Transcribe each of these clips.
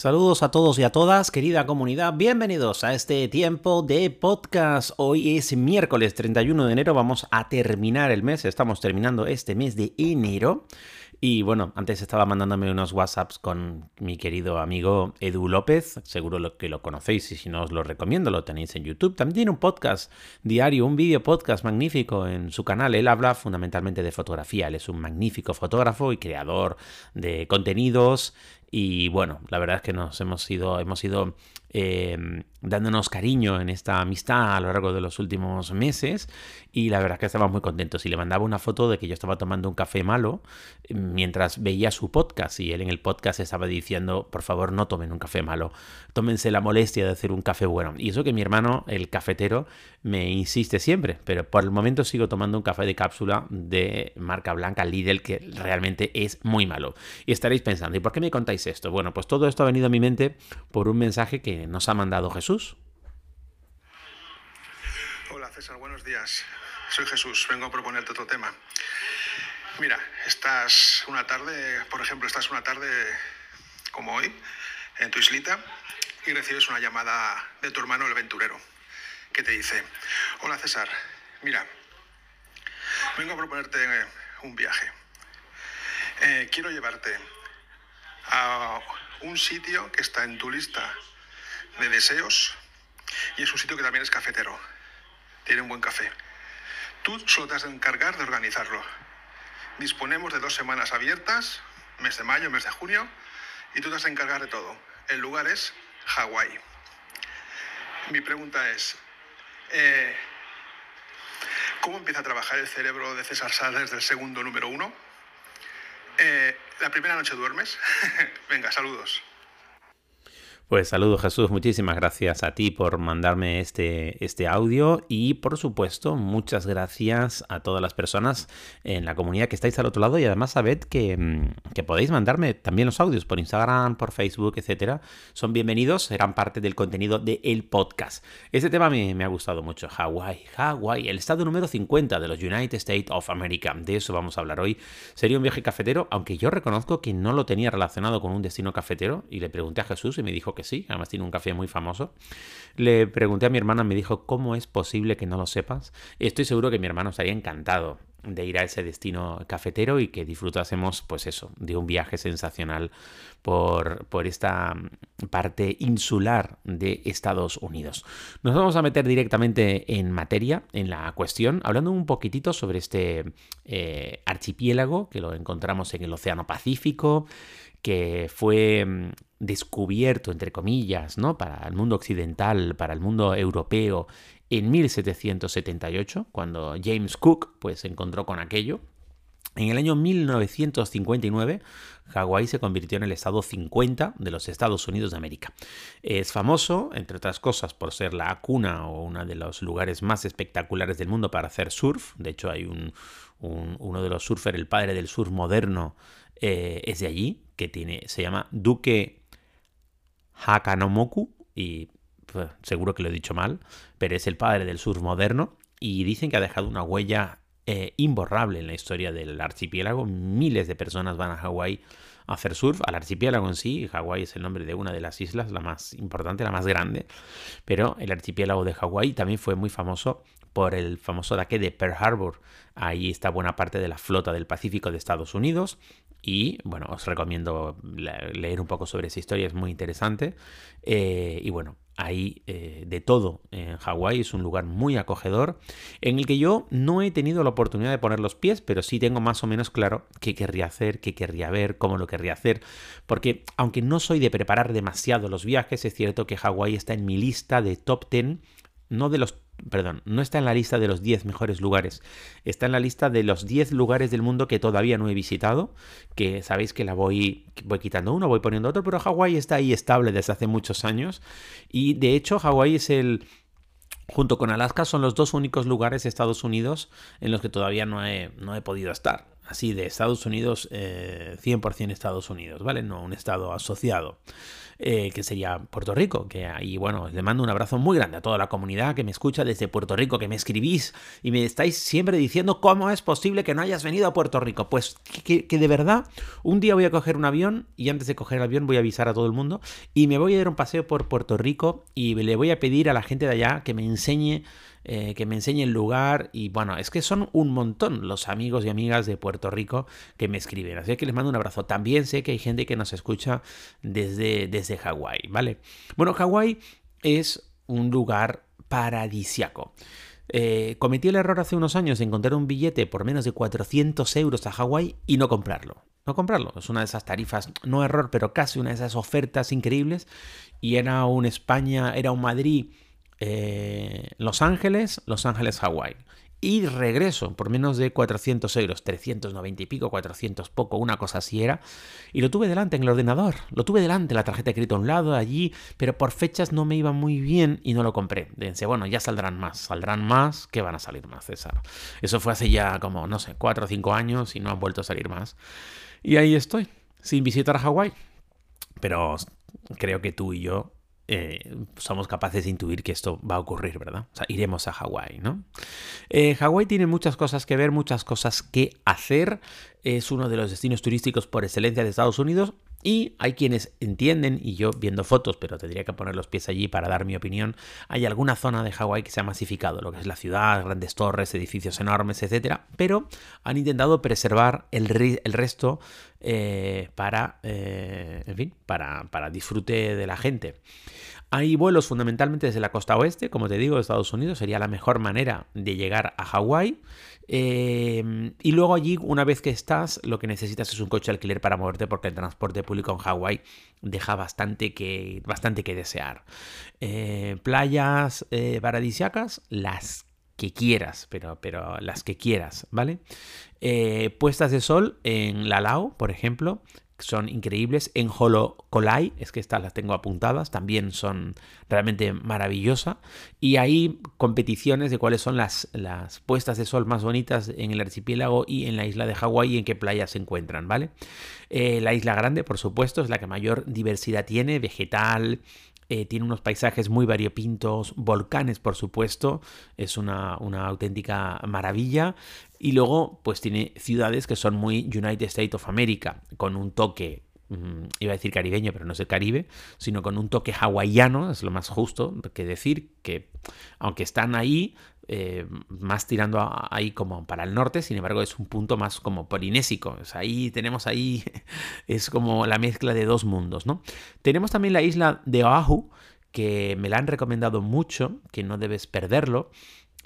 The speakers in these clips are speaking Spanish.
Saludos a todos y a todas, querida comunidad, bienvenidos a este tiempo de podcast. Hoy es miércoles 31 de enero, vamos a terminar el mes, estamos terminando este mes de enero. Y bueno, antes estaba mandándome unos WhatsApps con mi querido amigo Edu López, seguro que lo conocéis y si no os lo recomiendo, lo tenéis en YouTube. También tiene un podcast diario, un vídeo podcast magnífico en su canal. Él habla fundamentalmente de fotografía, él es un magnífico fotógrafo y creador de contenidos y bueno, la verdad es que nos hemos ido, hemos ido em, dándonos cariño en esta amistad a lo largo de los últimos meses y la verdad es que estamos muy contentos. Y le mandaba una foto de que yo estaba tomando un café malo em, mientras veía su podcast y él en el podcast estaba diciendo, por favor no tomen un café malo, tómense la molestia de hacer un café bueno. Y eso que mi hermano, el cafetero, me insiste siempre, pero por el momento sigo tomando un café de cápsula de marca blanca Lidl que realmente es muy malo. Y estaréis pensando, ¿y por qué me contáis esto? Bueno, pues todo esto ha venido a mi mente por un mensaje que nos ha mandado Jesús. Hola César, buenos días. Soy Jesús, vengo a proponerte otro tema. Mira, estás una tarde, por ejemplo, estás una tarde como hoy en tu islita y recibes una llamada de tu hermano el aventurero que te dice, hola César, mira, vengo a proponerte un viaje. Eh, quiero llevarte a un sitio que está en tu lista de deseos y es un sitio que también es cafetero. Tiene un buen café. Tú solo te has de encargar de organizarlo. Disponemos de dos semanas abiertas, mes de mayo, mes de junio, y tú te has de encargar de todo. El lugar es Hawái. Mi pregunta es, eh, ¿cómo empieza a trabajar el cerebro de César Sá desde el segundo número uno? Eh, ¿La primera noche duermes? Venga, saludos. Pues saludos Jesús, muchísimas gracias a ti por mandarme este, este audio y por supuesto muchas gracias a todas las personas en la comunidad que estáis al otro lado y además sabed que, mm, que podéis mandarme también los audios por Instagram, por Facebook, etcétera. Son bienvenidos, serán parte del contenido del el podcast. Este tema me, me ha gustado mucho, Hawái, Hawái, el estado número 50 de los United States of America. De eso vamos a hablar hoy. Sería un viaje cafetero, aunque yo reconozco que no lo tenía relacionado con un destino cafetero y le pregunté a Jesús y me dijo que sí, además tiene un café muy famoso. Le pregunté a mi hermana, me dijo, ¿cómo es posible que no lo sepas? Estoy seguro que mi hermano estaría encantado de ir a ese destino cafetero y que disfrutásemos, pues eso, de un viaje sensacional por, por, esta parte insular de Estados Unidos. Nos vamos a meter directamente en materia, en la cuestión, hablando un poquitito sobre este eh, archipiélago que lo encontramos en el Océano Pacífico, que fue mm, descubierto, entre comillas, ¿no? para el mundo occidental, para el mundo europeo, en 1778, cuando James Cook pues, se encontró con aquello. En el año 1959, Hawái se convirtió en el estado 50 de los Estados Unidos de América. Es famoso, entre otras cosas, por ser la cuna o uno de los lugares más espectaculares del mundo para hacer surf. De hecho, hay un, uno de los surfers, el padre del surf moderno, eh, es de allí, que tiene, se llama Duque Hakanomoku, y seguro que lo he dicho mal, pero es el padre del surf moderno, y dicen que ha dejado una huella eh, imborrable en la historia del archipiélago. Miles de personas van a Hawái a hacer surf, al archipiélago en sí. Hawái es el nombre de una de las islas, la más importante, la más grande. Pero el archipiélago de Hawái también fue muy famoso por el famoso daque de Pearl Harbor. Ahí está buena parte de la flota del Pacífico de Estados Unidos. Y bueno, os recomiendo leer un poco sobre esa historia, es muy interesante. Eh, y bueno, hay eh, de todo en Hawái, es un lugar muy acogedor, en el que yo no he tenido la oportunidad de poner los pies, pero sí tengo más o menos claro qué querría hacer, qué querría ver, cómo lo querría hacer, porque aunque no soy de preparar demasiado los viajes, es cierto que Hawái está en mi lista de top 10, no de los perdón, no está en la lista de los 10 mejores lugares, está en la lista de los 10 lugares del mundo que todavía no he visitado, que sabéis que la voy, voy quitando uno, voy poniendo otro, pero Hawái está ahí estable desde hace muchos años y de hecho Hawái es el... Junto con Alaska son los dos únicos lugares de Estados Unidos en los que todavía no he, no he podido estar. Así de Estados Unidos, 100% eh, Estados Unidos, ¿vale? No un estado asociado. eh, que sería Puerto Rico, que ahí, bueno, le mando un abrazo muy grande a toda la comunidad que me escucha desde Puerto Rico, que me escribís y me estáis siempre diciendo cómo es posible que no hayas venido a Puerto Rico. Pues que, que de verdad, un día voy a coger un avión y antes de coger el avión voy a avisar a todo el mundo y me voy a a un paseo por Puerto Rico y le voy a pedir a la gente de allá que me enseñe eh, que me enseñe el lugar y bueno, es que son un montón los amigos y amigas de Puerto Rico que me escriben, así que les mando un abrazo. También sé que hay gente que nos escucha desde, desde Hawái, ¿vale? Bueno, Hawái es un lugar paradisiaco. Eh, cometí el error hace unos años de encontrar un billete por menos de 400 euros a Hawái y no comprarlo. No comprarlo. Es una de esas tarifas, no error, pero casi una de esas ofertas increíbles. Y era un España, era un Madrid eh, Los Ángeles, Los Ángeles, Hawái. Y regreso por menos de 400 euros, 390 y pico, 400 poco, una cosa así era. Y lo tuve delante en el ordenador, lo tuve delante, la tarjeta crédito a un lado, allí, pero por fechas no me iba muy bien y no lo compré. Pensé, bueno, ya saldrán más, saldrán más, que van a salir más, César. Eso fue hace ya como, no sé, 4 o 5 años y no han vuelto a salir más. Y ahí estoy, sin visitar a Hawái. Pero creo que tú y yo eh, somos capaces de intuir que esto va a ocurrir, ¿verdad? O sea, iremos a Hawái, ¿no? Eh, Hawái tiene muchas cosas que ver, muchas cosas que hacer. Es uno de los destinos turísticos por excelencia de Estados Unidos y hay quienes entienden, y yo viendo fotos, pero tendría que poner los pies allí para dar mi opinión, hay alguna zona de Hawái que se ha masificado, lo que es la ciudad, grandes torres, edificios enormes, etcétera, pero han intentado preservar el, el resto eh, para, eh, en fin, para, para disfrute de la gente. Hay vuelos fundamentalmente desde la costa oeste, como te digo, de Estados Unidos, sería la mejor manera de llegar a Hawái. Eh, y luego allí, una vez que estás, lo que necesitas es un coche de alquiler para moverte porque el transporte público en Hawái deja bastante que, bastante que desear. Eh, playas eh, paradisiacas, las que quieras, pero, pero las que quieras, ¿vale? puestas de sol en la Lao, por ejemplo, son increíbles. En Holocolai, es que estas las tengo apuntadas, también son realmente maravillosas. Y hay competiciones de cuáles son las, las puestas de sol más bonitas en el archipiélago y en la isla de Hawái y en qué playas se encuentran, ¿vale? Eh, la isla grande, por supuesto, es la que mayor diversidad tiene, vegetal, eh, tiene unos paisajes muy variopintos, volcanes por supuesto, es una, una, auténtica maravilla. Y luego pues tiene ciudades que son muy United States of America, con un toque mm, iba a decir caribeño, pero no es el Caribe, sino con un toque hawaiano, es lo más justo que decir, que aunque están ahí, eh, más tirando ahí como para el norte, sin embargo es un punto más como polinésico. ahí tenemos ahí, es como la mezcla de dos mundos, ¿no? Tenemos también la isla de Oahu, que me la han recomendado mucho, que no debes perderlo,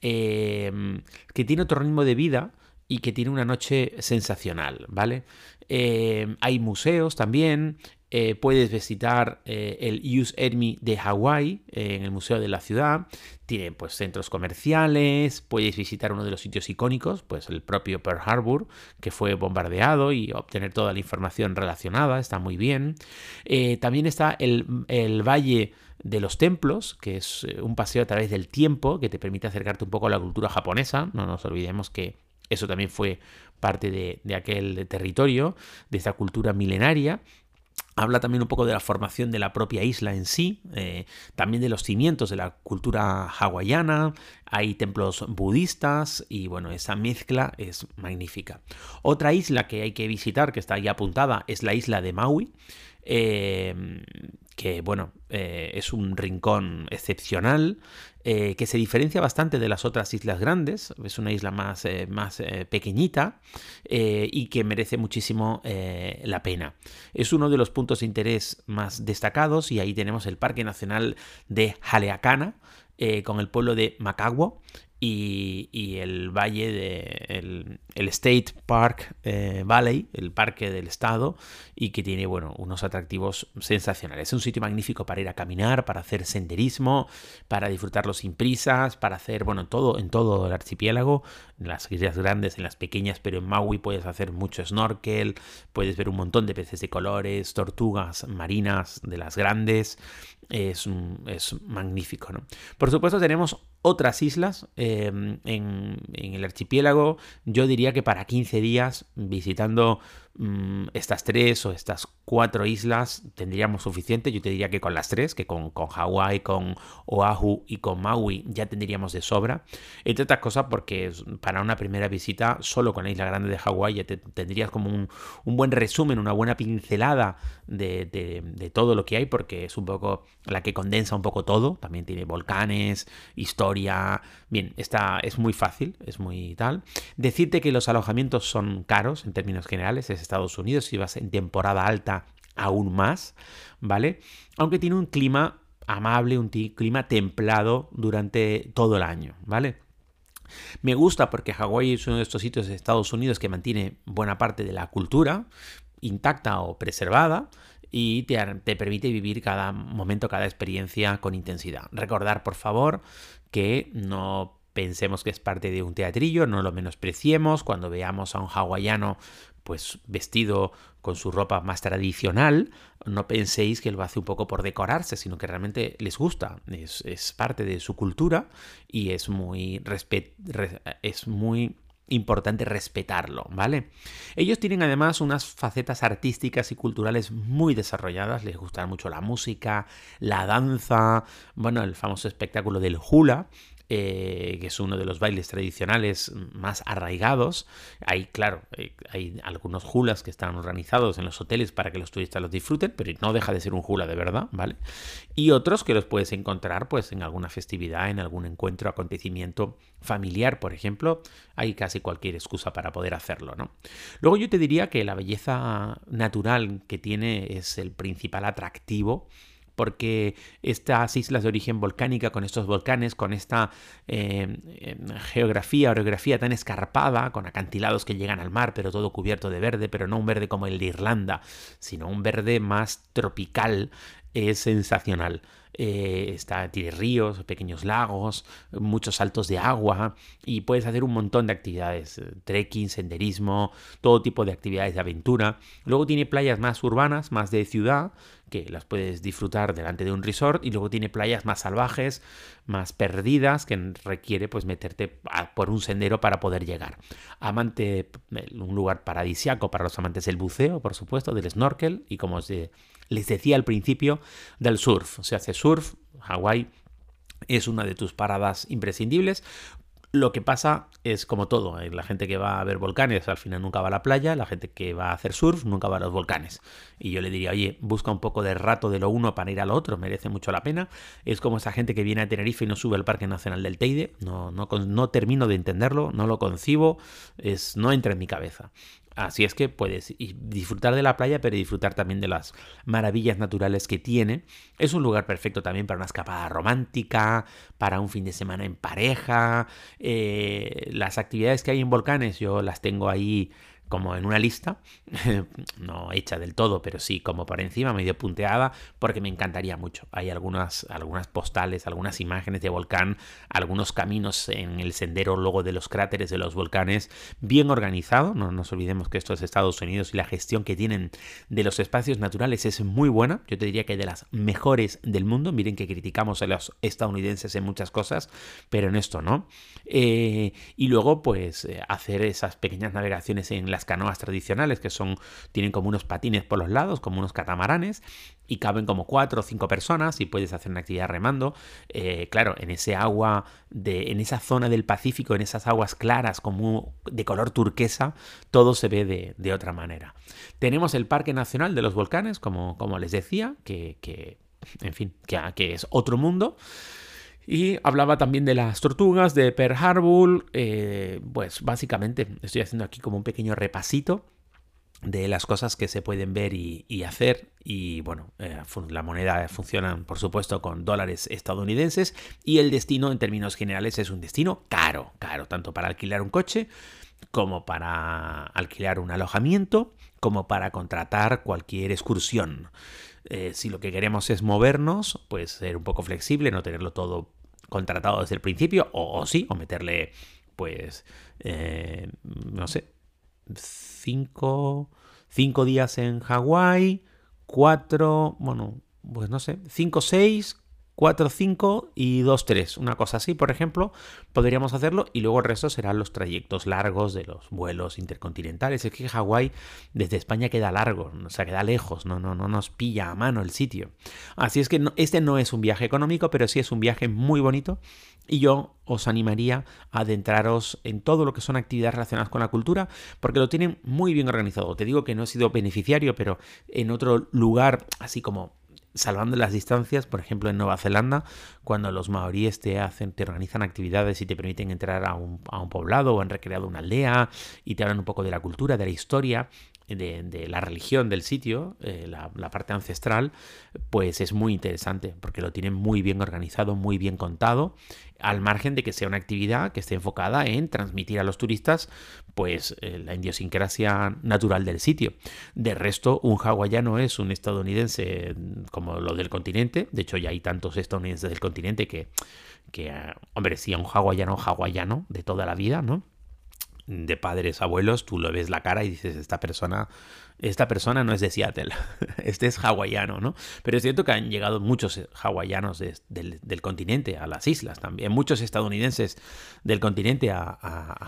em, que tiene otro ritmo de vida y que tiene una noche sensacional, ¿vale? Em, hay museos también, eh, puedes visitar eh, el Use Enemy de Hawái eh, en el Museo de la Ciudad. Tiene pues centros comerciales. Puedes visitar uno de los sitios icónicos, pues el propio Pearl Harbor, que fue bombardeado y obtener toda la información relacionada. Está muy bien. también está el, el Valle de los Templos, que es un paseo a través del tiempo que te permite acercarte un poco a la cultura japonesa. No nos olvidemos que eso también fue parte de, de aquel territorio, de esta cultura milenaria Habla también un poco de la formación de la propia isla en sí, eh, también de los cimientos de la cultura hawaiana, hay templos budistas y bueno, esa mezcla es magnífica. Otra isla que hay que visitar, que está ahí apuntada, es la isla de Maui. Eh, que bueno, eh, es un rincón excepcional, eh, que se diferencia bastante de las otras islas grandes, es una isla más, eh, más pequeñita y que merece muchísimo la pena. Es uno de los puntos de interés más destacados y ahí tenemos el Parque Nacional de Haleakana, con el pueblo de Macagua y, el valle de el, State Park eh, Valley, el parque del estado, y que tiene bueno, unos atractivos sensacionales. Es un sitio magnífico para ir a caminar, para hacer senderismo, para disfrutarlo sin prisas, para hacer bueno, todo en todo el archipiélago, en las islas grandes, en las pequeñas, pero en Maui puedes hacer mucho snorkel, puedes ver un montón de peces de colores, tortugas marinas de las grandes, es, es magnífico. ¿no? Por supuesto tenemos otras islas em, en, el archipiélago, yo diría que para 15 días visitando mm, estas tres o estas cuatro islas tendríamos suficiente. Yo te diría que con las tres, que con, con Hawái, con Oahu y con Maui ya tendríamos de sobra. Entre otras cosas porque para una primera visita solo con la isla grande de Hawái ya tendrías como un, buen resumen, una buena pincelada de, de, todo lo que hay porque es un poco la que condensa un poco todo. También tiene volcanes, historia. Bien, está, es muy fácil, es muy tal. Decirte que los alojamientos son caros en términos generales, es Estados Unidos, si vas en temporada alta aún más, ¿vale? Aunque tiene un clima amable, un clima templado durante todo el año, ¿vale? Me gusta porque Hawái es uno de estos sitios de Estados Unidos que mantiene buena parte de la cultura intacta o preservada y te, te, permite vivir cada momento, cada experiencia con intensidad. Recordar, por favor, que no pensemos que es parte de un teatrillo, no lo menospreciemos cuando veamos a un hawaiano pues vestido con su ropa más tradicional, no penséis que lo hace un poco por decorarse, sino que realmente les gusta, es, parte de su cultura y es muy, es muy importante respetarlo, ¿vale? Ellos tienen además unas facetas artísticas y culturales muy desarrolladas, les gusta mucho la música, la danza, bueno, el famoso espectáculo del hula, eh, que es uno de los bailes tradicionales más arraigados. Hay, claro, eh, hay algunos hulas que están organizados en los hoteles para que los turistas los disfruten, pero no deja de ser un hula de verdad, ¿vale? Y otros que los puedes encontrar pues en alguna festividad, en algún encuentro, acontecimiento familiar, por ejemplo. Hay casi cualquier excusa para poder hacerlo, ¿no? Luego yo te diría que la belleza natural que tiene es el principal atractivo porque estas islas de origen volcánica, con estos volcanes, con esta eh, em, geografía, orografía tan escarpada, con acantilados que llegan al mar, pero todo cubierto de verde, pero no un verde como el de Irlanda, sino un verde más tropical, es sensacional. Eh, está, tiene ríos, pequeños lagos, muchos saltos de agua y puedes hacer un montón de actividades, eh, trekking, senderismo, todo tipo de actividades de aventura. Luego tiene playas más urbanas, más de ciudad, que las puedes disfrutar delante de un resort y luego tiene playas más salvajes, más perdidas, que requiere pues meterte por un sendero para poder llegar. Amante, un lugar paradisiaco para los amantes del buceo, por supuesto, del snorkel y como les decía al principio, del surf. Se hace surf, Hawái es una de tus paradas imprescindibles lo que pasa es como todo, eh, la gente que va a ver volcanes al final nunca va a la playa, la gente que va a hacer surf nunca va a los volcanes. Y yo le diría, oye, busca un poco de rato de lo uno para ir al otro, merece mucho la pena. Es como esa gente que viene a Tenerife y no sube al Parque Nacional del Teide, no, no, no termino de entenderlo, no lo concibo, es, no entra en mi cabeza. Así es que puedes disfrutar de la playa, pero disfrutar también de las maravillas naturales que tiene. Es un lugar perfecto también para una escapada romántica, para un fin de semana en pareja. Eh, las actividades que hay en volcanes, yo las tengo ahí como en una lista, no hecha del todo, pero sí como por encima, medio punteada, porque me encantaría mucho. Hay algunas, algunas postales, algunas imágenes de volcán, algunos caminos en el sendero luego de los cráteres de los volcanes, bien organizado. No nos olvidemos que esto es Estados Unidos y la gestión que tienen de los espacios naturales es muy buena. Yo te diría que de las mejores del mundo. Miren que criticamos a los estadounidenses en muchas cosas, pero en esto no. Eh, y luego, pues, eh, hacer esas pequeñas navegaciones en las canoas tradicionales, que son, tienen como unos patines por los lados, como unos catamaranes, y caben como cuatro o cinco personas y puedes hacer una actividad remando. Eh, claro, en ese agua, de, en esa zona del Pacífico, en esas aguas claras, como de color turquesa, todo se ve de, otra manera. Tenemos el Parque Nacional de los Volcanes, como, como les decía, que, en fin, que, que es otro mundo. Y hablaba también de las tortugas, de Pearl Harbor. Eh, pues básicamente estoy haciendo aquí como un pequeño repasito de las cosas que se pueden ver y, hacer. Y bueno, eh, la moneda funciona, por supuesto, con dólares estadounidenses. Y el destino, en términos generales, es un destino caro. Caro, tanto para alquilar un coche, como para alquilar un alojamiento, como para contratar cualquier excursión. Eh, si lo que queremos es movernos, pues ser un poco flexible, no tenerlo todo contratado desde el principio, o, sí, o meterle, pues, eh, no sé, cinco, cinco días en Hawái, cuatro, bueno, pues no sé, cinco, seis, 4, 5 y 2, 3. Una cosa así, por ejemplo, podríamos hacerlo y luego el resto serán los trayectos largos de los vuelos intercontinentales. Es que Hawái desde España queda largo, o sea, queda lejos, no, no, no nos pilla a mano el sitio. Así es que este no es un viaje económico, pero sí es un viaje muy bonito y yo os animaría a adentraros en todo lo que son actividades relacionadas con la cultura, porque lo tienen muy bien organizado. Te digo que no he sido beneficiario, pero en otro lugar, así como salvando las distancias, por ejemplo en Nueva Zelanda, cuando los maoríes te hacen, te organizan actividades y te permiten entrar a un, a un poblado o han recreado una aldea y te hablan un poco de la cultura, de la historia, de, la religión del sitio, eh, la, parte ancestral, pues es muy interesante porque lo tienen muy bien organizado, muy bien contado, al margen de que sea una actividad que esté enfocada en transmitir a los turistas pues eh, la idiosincrasia natural del sitio. De resto, un hawaiano es un estadounidense como lo del continente, de hecho ya hay tantos estadounidenses del continente que, que hombre, sí, un hawaiano hawaiano de toda la vida, ¿no? De padres, abuelos, tú lo ves la cara y dices, esta persona esta persona no es de Seattle, este es hawaiano, ¿no? Pero es cierto que han llegado muchos hawaianos del, continente a las islas también, muchos estadounidenses del continente a,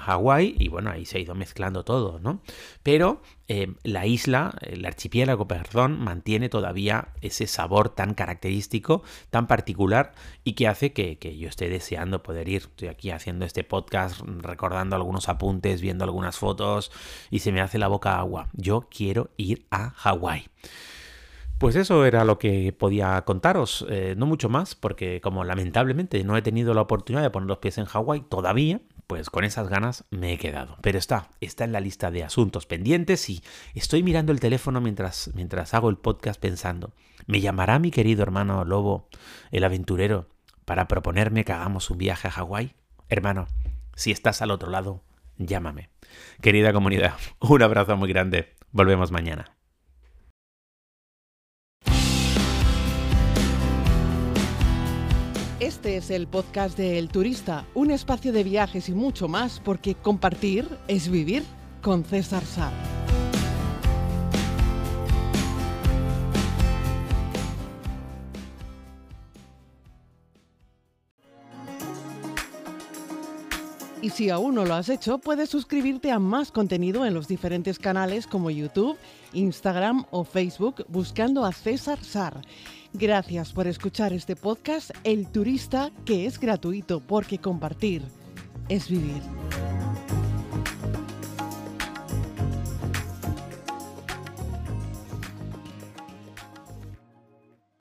Hawái y bueno, ahí se ha ido mezclando todo, ¿no? Pero eh, la isla, el archipiélago, perdón, mantiene todavía ese sabor tan característico, tan particular y que hace que, que yo esté deseando poder ir. Estoy aquí haciendo este podcast, recordando algunos apuntes, viendo algunas fotos y se me hace la boca agua. Yo ir a Hawái. Pues eso era lo que podía contaros, eh, no mucho más, porque como lamentablemente no he tenido la oportunidad de poner los pies en Hawái todavía, pues con esas ganas me he quedado. Pero está, está en la lista de asuntos pendientes y estoy mirando el teléfono mientras, mientras hago el podcast pensando, ¿me llamará mi querido hermano Lobo, el aventurero, para proponerme que hagamos un viaje a Hawái? Hermano, si estás al otro lado, llámame. Querida comunidad, un abrazo muy grande. Volvemos mañana. Este es el podcast de El Turista, un espacio de viajes y mucho más porque compartir es vivir con César Sá. Y si aún no lo has hecho, puedes suscribirte a más contenido en los diferentes canales como YouTube, Instagram o Facebook buscando a César Sar. Gracias por escuchar este podcast El Turista, que es gratuito porque compartir es vivir.